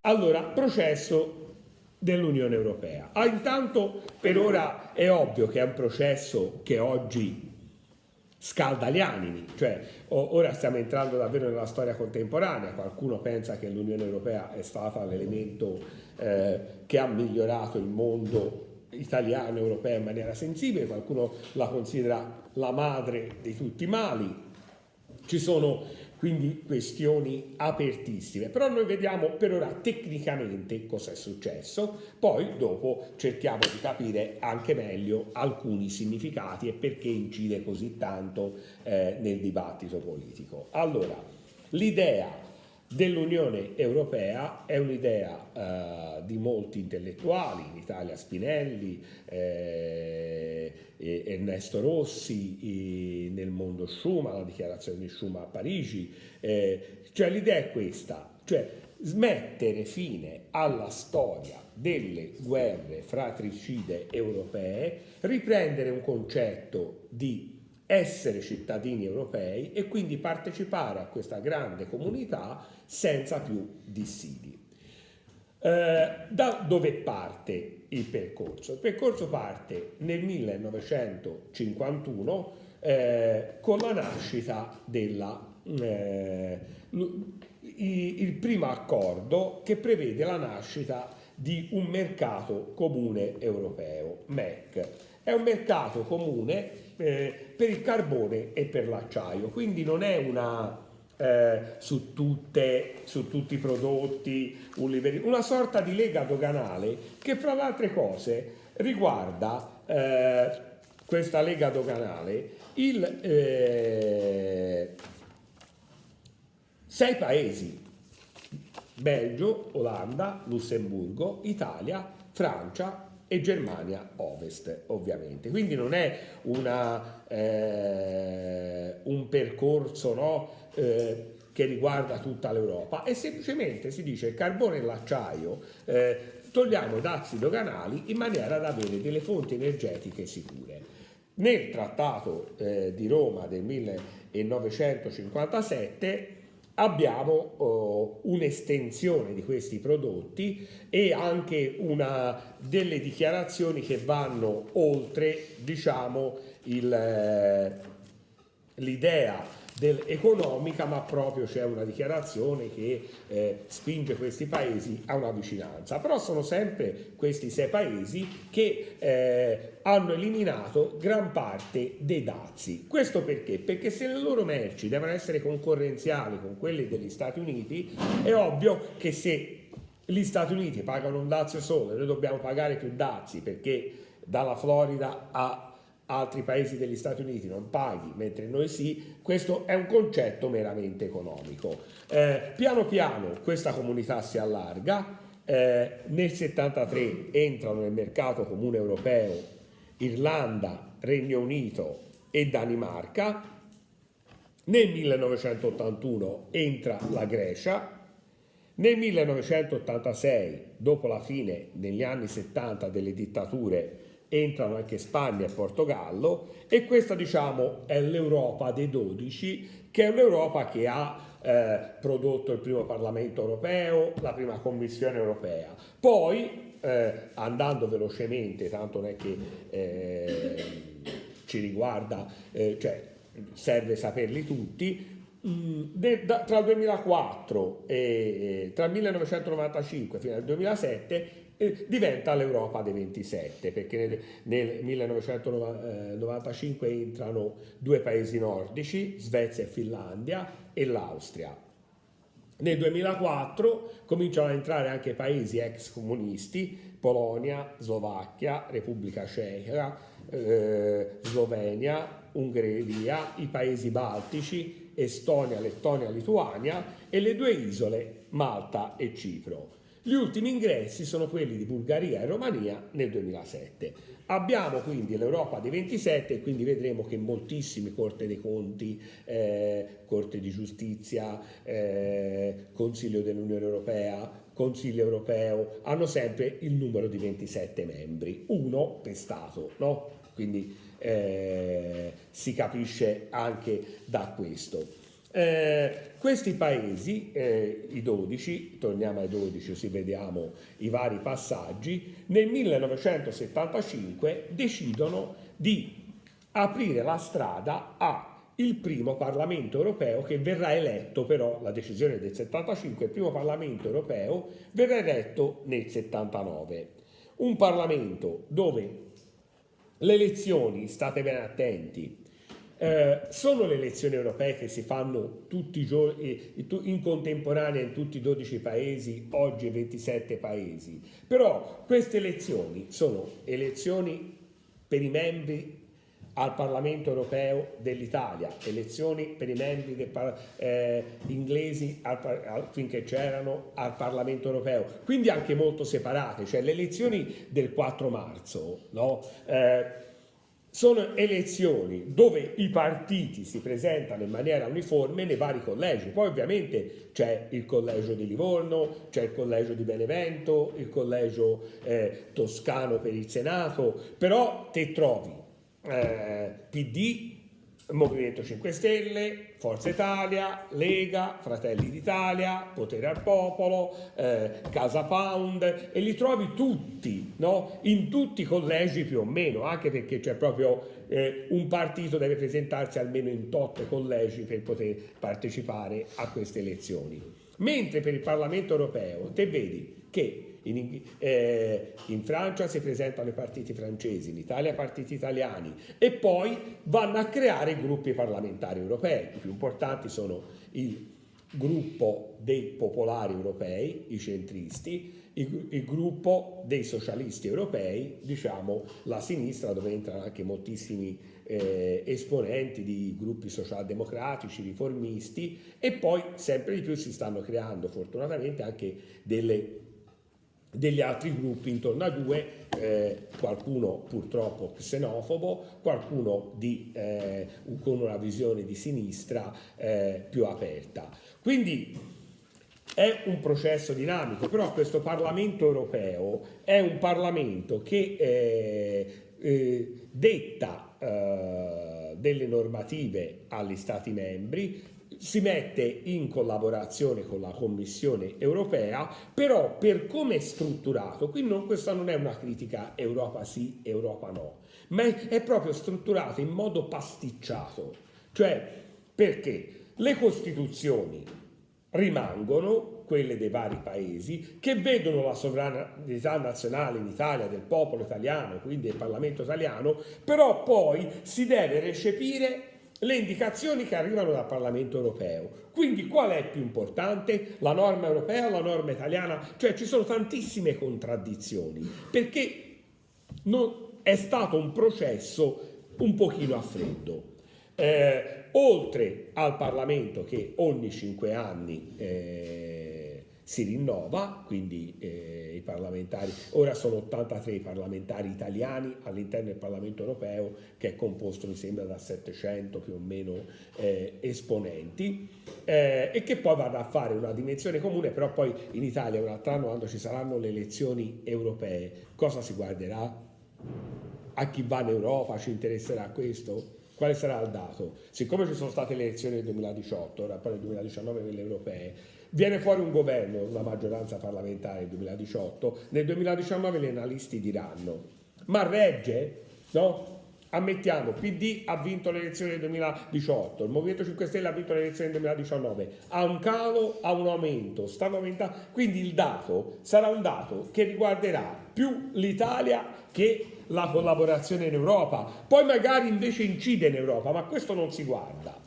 Allora, processo dell'Unione Europea. Ah, intanto per ora è ovvio che è un processo che oggi scalda gli animi, cioè ora stiamo entrando davvero nella storia contemporanea, qualcuno pensa che l'Unione Europea è stata l'elemento eh, che ha migliorato il mondo italiano e europeo in maniera sensibile, qualcuno la considera la madre di tutti i mali, ci sono quindi questioni apertissime, però noi vediamo per ora tecnicamente cosa è successo, poi dopo cerchiamo di capire anche meglio alcuni significati e perché incide così tanto eh, nel dibattito politico. Allora, l'idea dell'Unione Europea è un'idea eh, di molti intellettuali, in Italia Spinelli, eh, Ernesto Rossi, nel mondo Schuman, la dichiarazione di Schuman a Parigi, eh, cioè l'idea è questa, cioè smettere fine alla storia delle guerre fratricide europee, riprendere un concetto di essere cittadini europei e quindi partecipare a questa grande comunità senza più dissidi. Eh, da dove parte il percorso? Il percorso parte nel 1951 eh, con la nascita del eh, primo accordo che prevede la nascita di un mercato comune europeo, MEC. È un mercato comune eh, per il carbone e per l'acciaio, quindi non è una eh, su, tutte, su, tutti i prodotti, un livello, una sorta di lega doganale che fra le altre cose riguarda eh, questa lega doganale il, eh, sei paesi, Belgio, Olanda, Lussemburgo, Italia, Francia, e Germania Ovest, ovviamente. Quindi non è una, eh, un percorso no, eh, che riguarda tutta l'Europa, è semplicemente si dice il carbone e l'acciaio. Eh, togliamo i dazi doganali in maniera da avere delle fonti energetiche sicure. Nel trattato eh, di Roma del 1957 abbiamo oh, un'estensione di questi prodotti e anche una, delle dichiarazioni che vanno oltre diciamo, il, eh, l'idea economica, ma proprio c'è una dichiarazione che eh, spinge questi paesi a una vicinanza. Però sono sempre questi sei paesi che eh, hanno eliminato gran parte dei dazi. Questo perché? Perché se le loro merci devono essere concorrenziali con quelle degli Stati Uniti, è ovvio che se gli Stati Uniti pagano un dazio solo e noi dobbiamo pagare più dazi perché dalla Florida a altri paesi degli Stati Uniti non paghi, mentre noi sì, questo è un concetto meramente economico. Eh, piano piano questa comunità si allarga, eh, nel 73 entrano nel mercato comune europeo Irlanda, Regno Unito e Danimarca, nel 1981 entra la Grecia, nel 1986, dopo la fine negli anni 70 delle dittature entrano anche Spagna e Portogallo e questa diciamo è l'Europa dei 12 che è l'Europa che ha eh, prodotto il primo Parlamento europeo, la prima Commissione europea. Poi eh, andando velocemente, tanto non è che eh, ci riguarda, eh, cioè serve saperli tutti, de, da, tra il 2004 e tra il 1995 fino al 2007 diventa l'Europa dei 27, perché nel, nel 1995 entrano due paesi nordici, Svezia e Finlandia, e l'Austria. Nel 2004 cominciano a entrare anche paesi ex comunisti, Polonia, Slovacchia, Repubblica Ceca, eh, Slovenia, Ungheria, i paesi baltici, Estonia, Lettonia, Lituania e le due isole Malta e Cipro. Gli ultimi ingressi sono quelli di Bulgaria e Romania nel 2007. Abbiamo quindi l'Europa dei 27 e quindi vedremo che moltissimi Corte dei Conti, eh, Corte di Giustizia, eh, Consiglio dell'Unione Europea, Consiglio Europeo hanno sempre il numero di 27 membri, uno per Stato, no? Quindi eh, si capisce anche da questo. Eh, questi paesi, eh, i 12, torniamo ai 12 così vediamo i vari passaggi, nel 1975 decidono di aprire la strada a il primo Parlamento europeo che verrà eletto però, la decisione del 75, il primo Parlamento europeo verrà eletto nel 79. Un Parlamento dove le elezioni, state ben attenti, eh, sono le elezioni europee che si fanno tutti i giorni, in contemporanea in tutti i 12 paesi, oggi 27 paesi, però queste elezioni sono elezioni per i membri al Parlamento europeo dell'Italia, elezioni per i membri del, eh, inglesi al, al, finché c'erano al Parlamento europeo, quindi anche molto separate, cioè le elezioni del 4 marzo, no? eh, sono elezioni dove i partiti si presentano in maniera uniforme nei vari collegi. Poi ovviamente c'è il collegio di Livorno, c'è il collegio di Benevento, il collegio eh, toscano per il Senato, però te trovi eh, PD, Movimento 5 Stelle, Forza Italia, Lega, Fratelli d'Italia, Potere al Popolo, eh, Casa Pound e li trovi tutti, no? in tutti i collegi più o meno, anche perché c'è proprio eh, un partito deve presentarsi almeno in tot collegi per poter partecipare a queste elezioni. Mentre per il Parlamento europeo te vedi che in, eh, in, Francia si presentano i partiti francesi, in Italia partiti italiani e poi vanno a creare i gruppi parlamentari europei. I più importanti sono il gruppo dei popolari europei, i centristi, il, il, gruppo dei socialisti europei, diciamo la sinistra dove entrano anche moltissimi eh, esponenti di gruppi socialdemocratici, riformisti e poi sempre di più si stanno creando fortunatamente anche delle degli altri gruppi intorno a due, eh, qualcuno purtroppo xenofobo, qualcuno di, eh, con una visione di sinistra eh, più aperta. Quindi è un processo dinamico, però questo Parlamento europeo è un Parlamento che eh, eh, detta eh, delle normative agli Stati membri, si mette in collaborazione con la Commissione europea, però per come è strutturato, qui non, questa non è una critica Europa sì, Europa no, ma è, è proprio strutturato in modo pasticciato, cioè perché? Le Costituzioni rimangono quelle dei vari paesi, che vedono la sovranità nazionale in Italia del popolo italiano, quindi del Parlamento italiano, però poi si deve recepire le indicazioni che arrivano dal Parlamento europeo. Quindi qual è più importante? La norma europea o la norma italiana? Cioè ci sono tantissime contraddizioni, perché è stato un processo un pochino a freddo. Eh, oltre al Parlamento che ogni cinque anni eh, si rinnova, quindi eh, i parlamentari, ora sono 83 i parlamentari italiani all'interno del Parlamento europeo che è composto mi sembra da 700 più o meno eh, esponenti eh, e che poi varrà a fare una dimensione comune, però poi in Italia un altro anno quando ci saranno le elezioni europee cosa si guarderà? A chi va in Europa ci interesserà questo? Quale sarà il dato? Siccome ci sono state le elezioni del 2018, ora poi nel 2019 quelle europee, Viene fuori un governo, una maggioranza parlamentare nel 2018, nel 2019 gli analisti diranno, ma regge? No? Ammettiamo, PD ha vinto le elezioni del 2018, il Movimento 5 Stelle ha vinto le elezioni del 2019, ha un calo, ha un aumento, stanno aumentando, quindi il dato sarà un dato che riguarderà più l'Italia che la collaborazione in Europa, poi magari invece incide in Europa, ma questo non si guarda.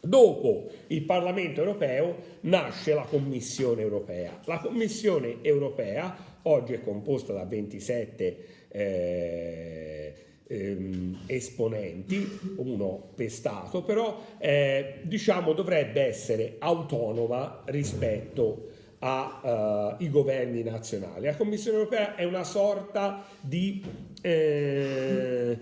Dopo il Parlamento europeo nasce la Commissione europea. La Commissione europea oggi è composta da 27 eh, ehm, esponenti, uno per Stato, però eh, diciamo dovrebbe essere autonoma rispetto ai uh, governi nazionali. La Commissione europea è una sorta di, eh,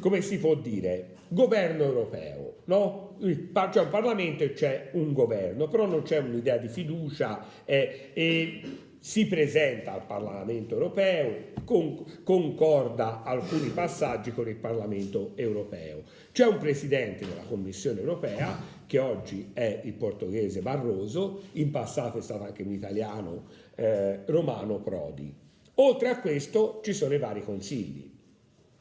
come si può dire, governo europeo, no? C'è un Parlamento e c'è un governo, però non c'è un'idea di fiducia eh, e si presenta al Parlamento europeo, con, concorda alcuni passaggi con il Parlamento europeo. C'è un presidente della Commissione europea che oggi è il portoghese Barroso, in passato è stato anche un italiano eh, Romano Prodi. Oltre a questo ci sono i vari consigli.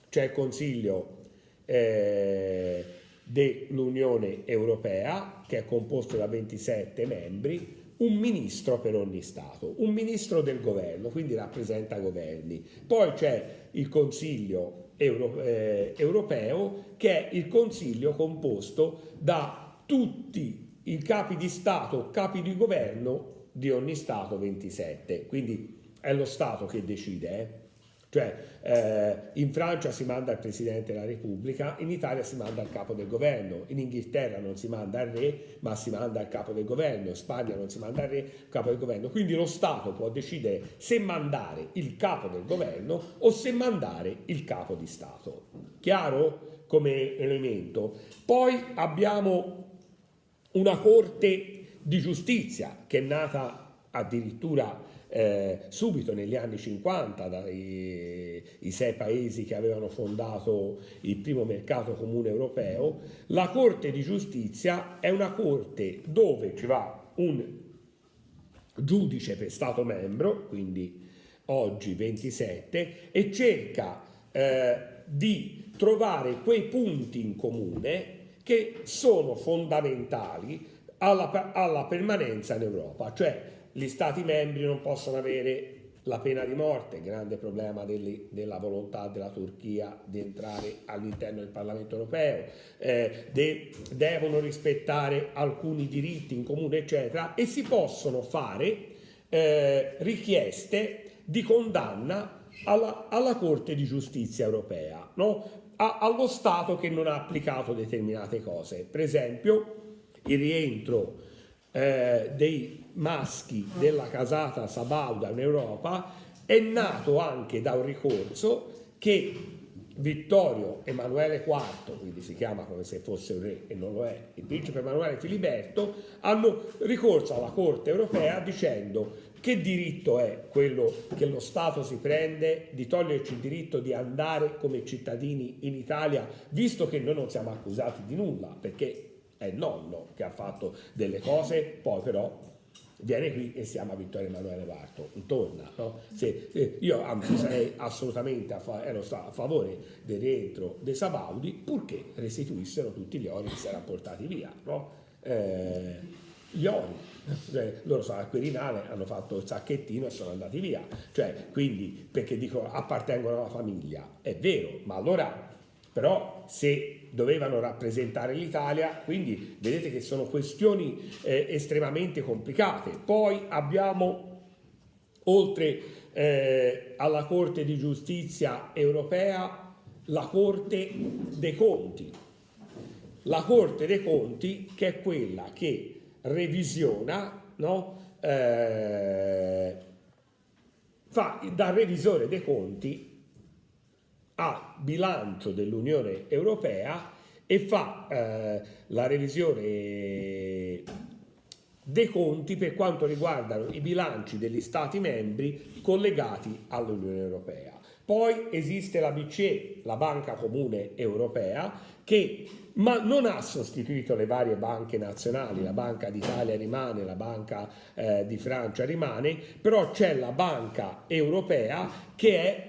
C'è il Consiglio eh, dell'Unione Europea che è composto da 27 membri, un ministro per ogni Stato, un ministro del governo, quindi rappresenta governi. Poi c'è il Consiglio Euro, eh, europeo, che è il Consiglio composto da tutti i capi di Stato, capi di governo di ogni Stato 27. Quindi è lo Stato che decide. Eh? Cioè eh, in Francia si manda il Presidente della Repubblica, in Italia si manda il capo del governo, in Inghilterra non si manda il re ma si manda il capo del governo, in Spagna non si manda il re, il capo del governo. Quindi lo Stato può decidere se mandare il capo del governo o se mandare il capo di Stato. Chiaro come elemento? Poi abbiamo una Corte di Giustizia che è nata addirittura eh, subito negli anni 50 dai i sei paesi che avevano fondato il primo mercato comune europeo, la Corte di Giustizia è una corte dove ci va un giudice per Stato membro, quindi oggi 27, e cerca eh, di trovare quei punti in comune che sono fondamentali alla, alla permanenza in Europa, cioè gli Stati membri non possono avere la pena di morte, grande problema delle, della volontà della Turchia di entrare all'interno del Parlamento europeo, eh, de, devono rispettare alcuni diritti in comune, eccetera, e si possono fare eh, richieste di condanna alla, alla, Corte di Giustizia europea, no? A, allo Stato che non ha applicato determinate cose. Per esempio, il rientro eh, dei maschi della casata Sabauda in Europa è nato anche da un ricorso che Vittorio Emanuele IV, quindi si chiama come se fosse un re e non lo è, il principe Emanuele Filiberto, hanno ricorso alla Corte europea dicendo che diritto è quello che lo Stato si prende di toglierci il diritto di andare come cittadini in Italia, visto che noi non siamo accusati di nulla, perché è il nonno che ha fatto delle cose, poi però viene qui e si chiama Vittorio Emanuele Varto, torna. No? Se, eh, io anzi sarei assolutamente a, fa- a favore del rientro dei Sabaudi purché restituissero tutti gli ori che si erano portati via. No? Eh, gli ori, cioè, loro sono al Quirinale, hanno fatto il sacchettino e sono andati via. Cioè, quindi, perché dicono appartengono alla famiglia, è vero, ma allora però se dovevano rappresentare l'Italia, quindi vedete che sono questioni eh, estremamente complicate. Poi abbiamo, oltre eh, alla Corte di Giustizia europea, la Corte dei Conti. La Corte dei Conti che è quella che revisiona, no? eh, fa da revisore dei conti a bilancio dell'Unione Europea e fa eh, la revisione dei conti per quanto riguardano i bilanci degli Stati membri collegati all'Unione Europea. Poi esiste la BCE, la Banca Comune Europea, che ma non ha sostituito le varie banche nazionali, la Banca d'Italia rimane, la Banca eh, di Francia rimane, però c'è la Banca Europea che è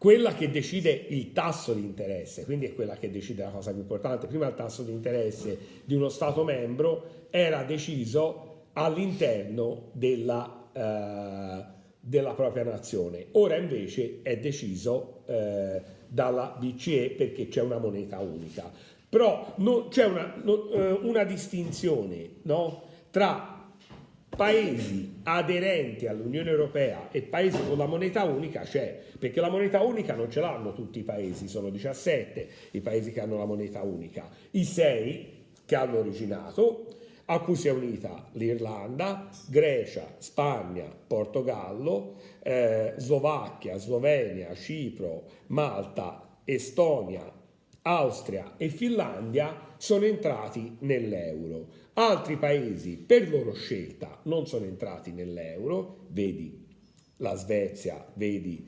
quella che decide il tasso di interesse, quindi è quella che decide la cosa più importante. Prima il tasso di interesse di uno Stato membro era deciso all'interno della, eh, della propria nazione, ora invece è deciso eh, dalla BCE perché c'è una moneta unica. Però no, c'è una, no, eh, una distinzione no, tra paesi aderenti all'Unione Europea e paesi con la moneta unica c'è, perché la moneta unica non ce l'hanno tutti i paesi, sono 17 i paesi che hanno la moneta unica, i 6 che hanno originato, a cui si è unita l'Irlanda, Grecia, Spagna, Portogallo, eh, Slovacchia, Slovenia, Cipro, Malta, Estonia, Austria e Finlandia sono entrati nell'euro. Altri paesi per loro scelta non sono entrati nell'euro, vedi la Svezia, vedi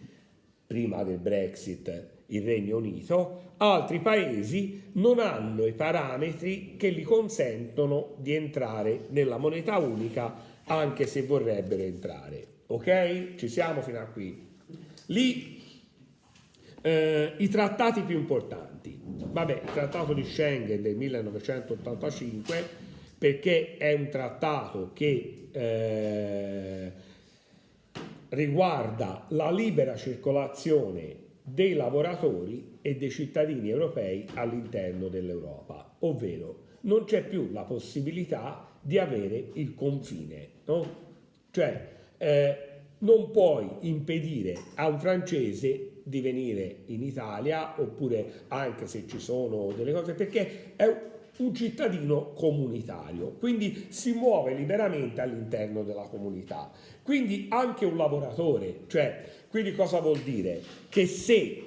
prima del Brexit il Regno Unito, altri paesi non hanno i parametri che gli consentono di entrare nella moneta unica anche se vorrebbero entrare. Ok? Ci siamo fino a qui. Lì eh, i trattati più importanti. Vabbè, il trattato di Schengen del 1985 perché è un trattato che eh, riguarda la libera circolazione dei lavoratori e dei cittadini europei all'interno dell'Europa, ovvero non c'è più la possibilità di avere il confine, no? Cioè eh, non puoi impedire a un francese di venire in Italia oppure anche se ci sono delle cose perché è un cittadino comunitario, quindi si muove liberamente all'interno della comunità. Quindi anche un lavoratore, cioè, quindi cosa vuol dire? Che se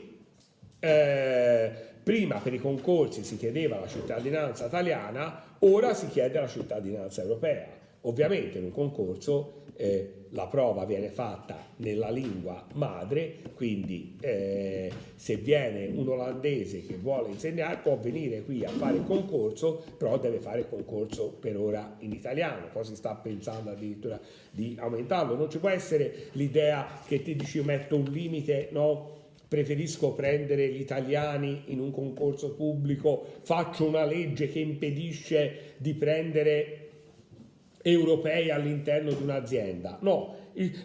eh, prima per i concorsi si chiedeva la cittadinanza italiana, ora si chiede la cittadinanza europea. Ovviamente in un concorso eh, la prova viene fatta nella lingua madre, quindi eh, se viene un olandese che vuole insegnare può venire qui a fare il concorso, però deve fare il concorso per ora in italiano, poi si sta pensando addirittura di aumentarlo, non ci può essere l'idea che ti dici metto un limite, no? preferisco prendere gli italiani in un concorso pubblico, faccio una legge che impedisce di prendere europei all'interno di un'azienda. No,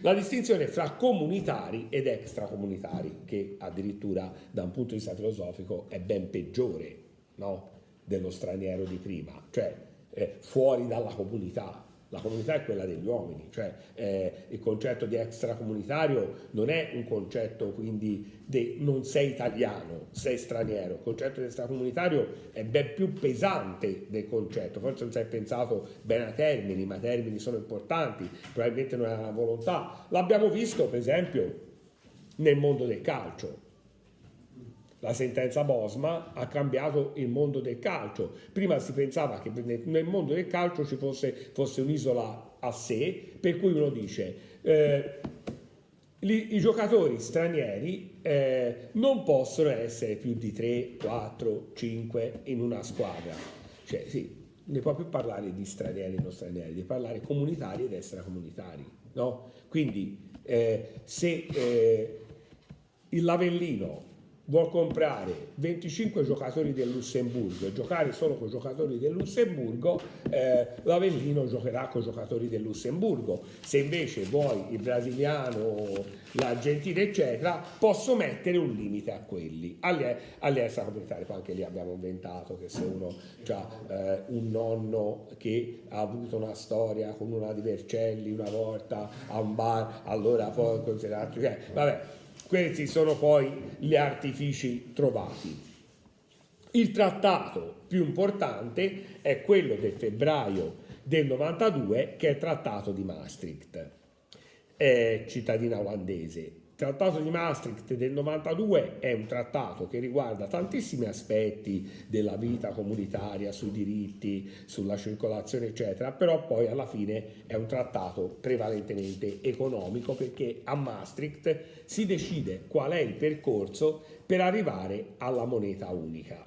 la distinzione fra comunitari ed extracomunitari, che addirittura da un punto di vista filosofico è ben peggiore no, dello straniero di prima, cioè eh, fuori dalla comunità. La comunità è quella degli uomini, cioè eh, il concetto di extracomunitario non è un concetto quindi di non sei italiano, sei straniero. Il concetto di extracomunitario è ben più pesante del concetto, forse non è pensato bene a termini, ma termini sono importanti, probabilmente non è una volontà. L'abbiamo visto per esempio nel mondo del calcio la sentenza Bosma ha cambiato il mondo del calcio. Prima si pensava che nel mondo del calcio ci fosse, fosse un'isola a sé, per cui uno dice eh, i, i, giocatori stranieri eh, non possono essere più di 3, 4, 5 in una squadra. Cioè, sì, ne può più parlare di stranieri e non stranieri, di parlare comunitari ed extracomunitari. No? Quindi eh, se eh, il Lavellino vuol comprare 25 giocatori del Lussemburgo e giocare solo con i giocatori del Lussemburgo, eh, l'Avellino giocherà con i giocatori del Lussemburgo. Se invece vuoi il brasiliano, l'argentino, eccetera, posso mettere un limite a quelli. Agli extracomunitari, poi anche lì abbiamo inventato che se uno ha eh, un nonno che ha avuto una storia con una di Vercelli una volta a un bar, allora poi considerato, cioè, vabbè, questi sono poi gli artifici trovati. Il trattato più importante è quello del febbraio del 92 che è il trattato di Maastricht, è cittadina olandese. Trattato di Maastricht del 92 è un trattato che riguarda tantissimi aspetti della vita comunitaria, sui diritti, sulla circolazione, eccetera, però poi alla fine è un trattato prevalentemente economico perché a Maastricht si decide qual è il percorso per arrivare alla moneta unica.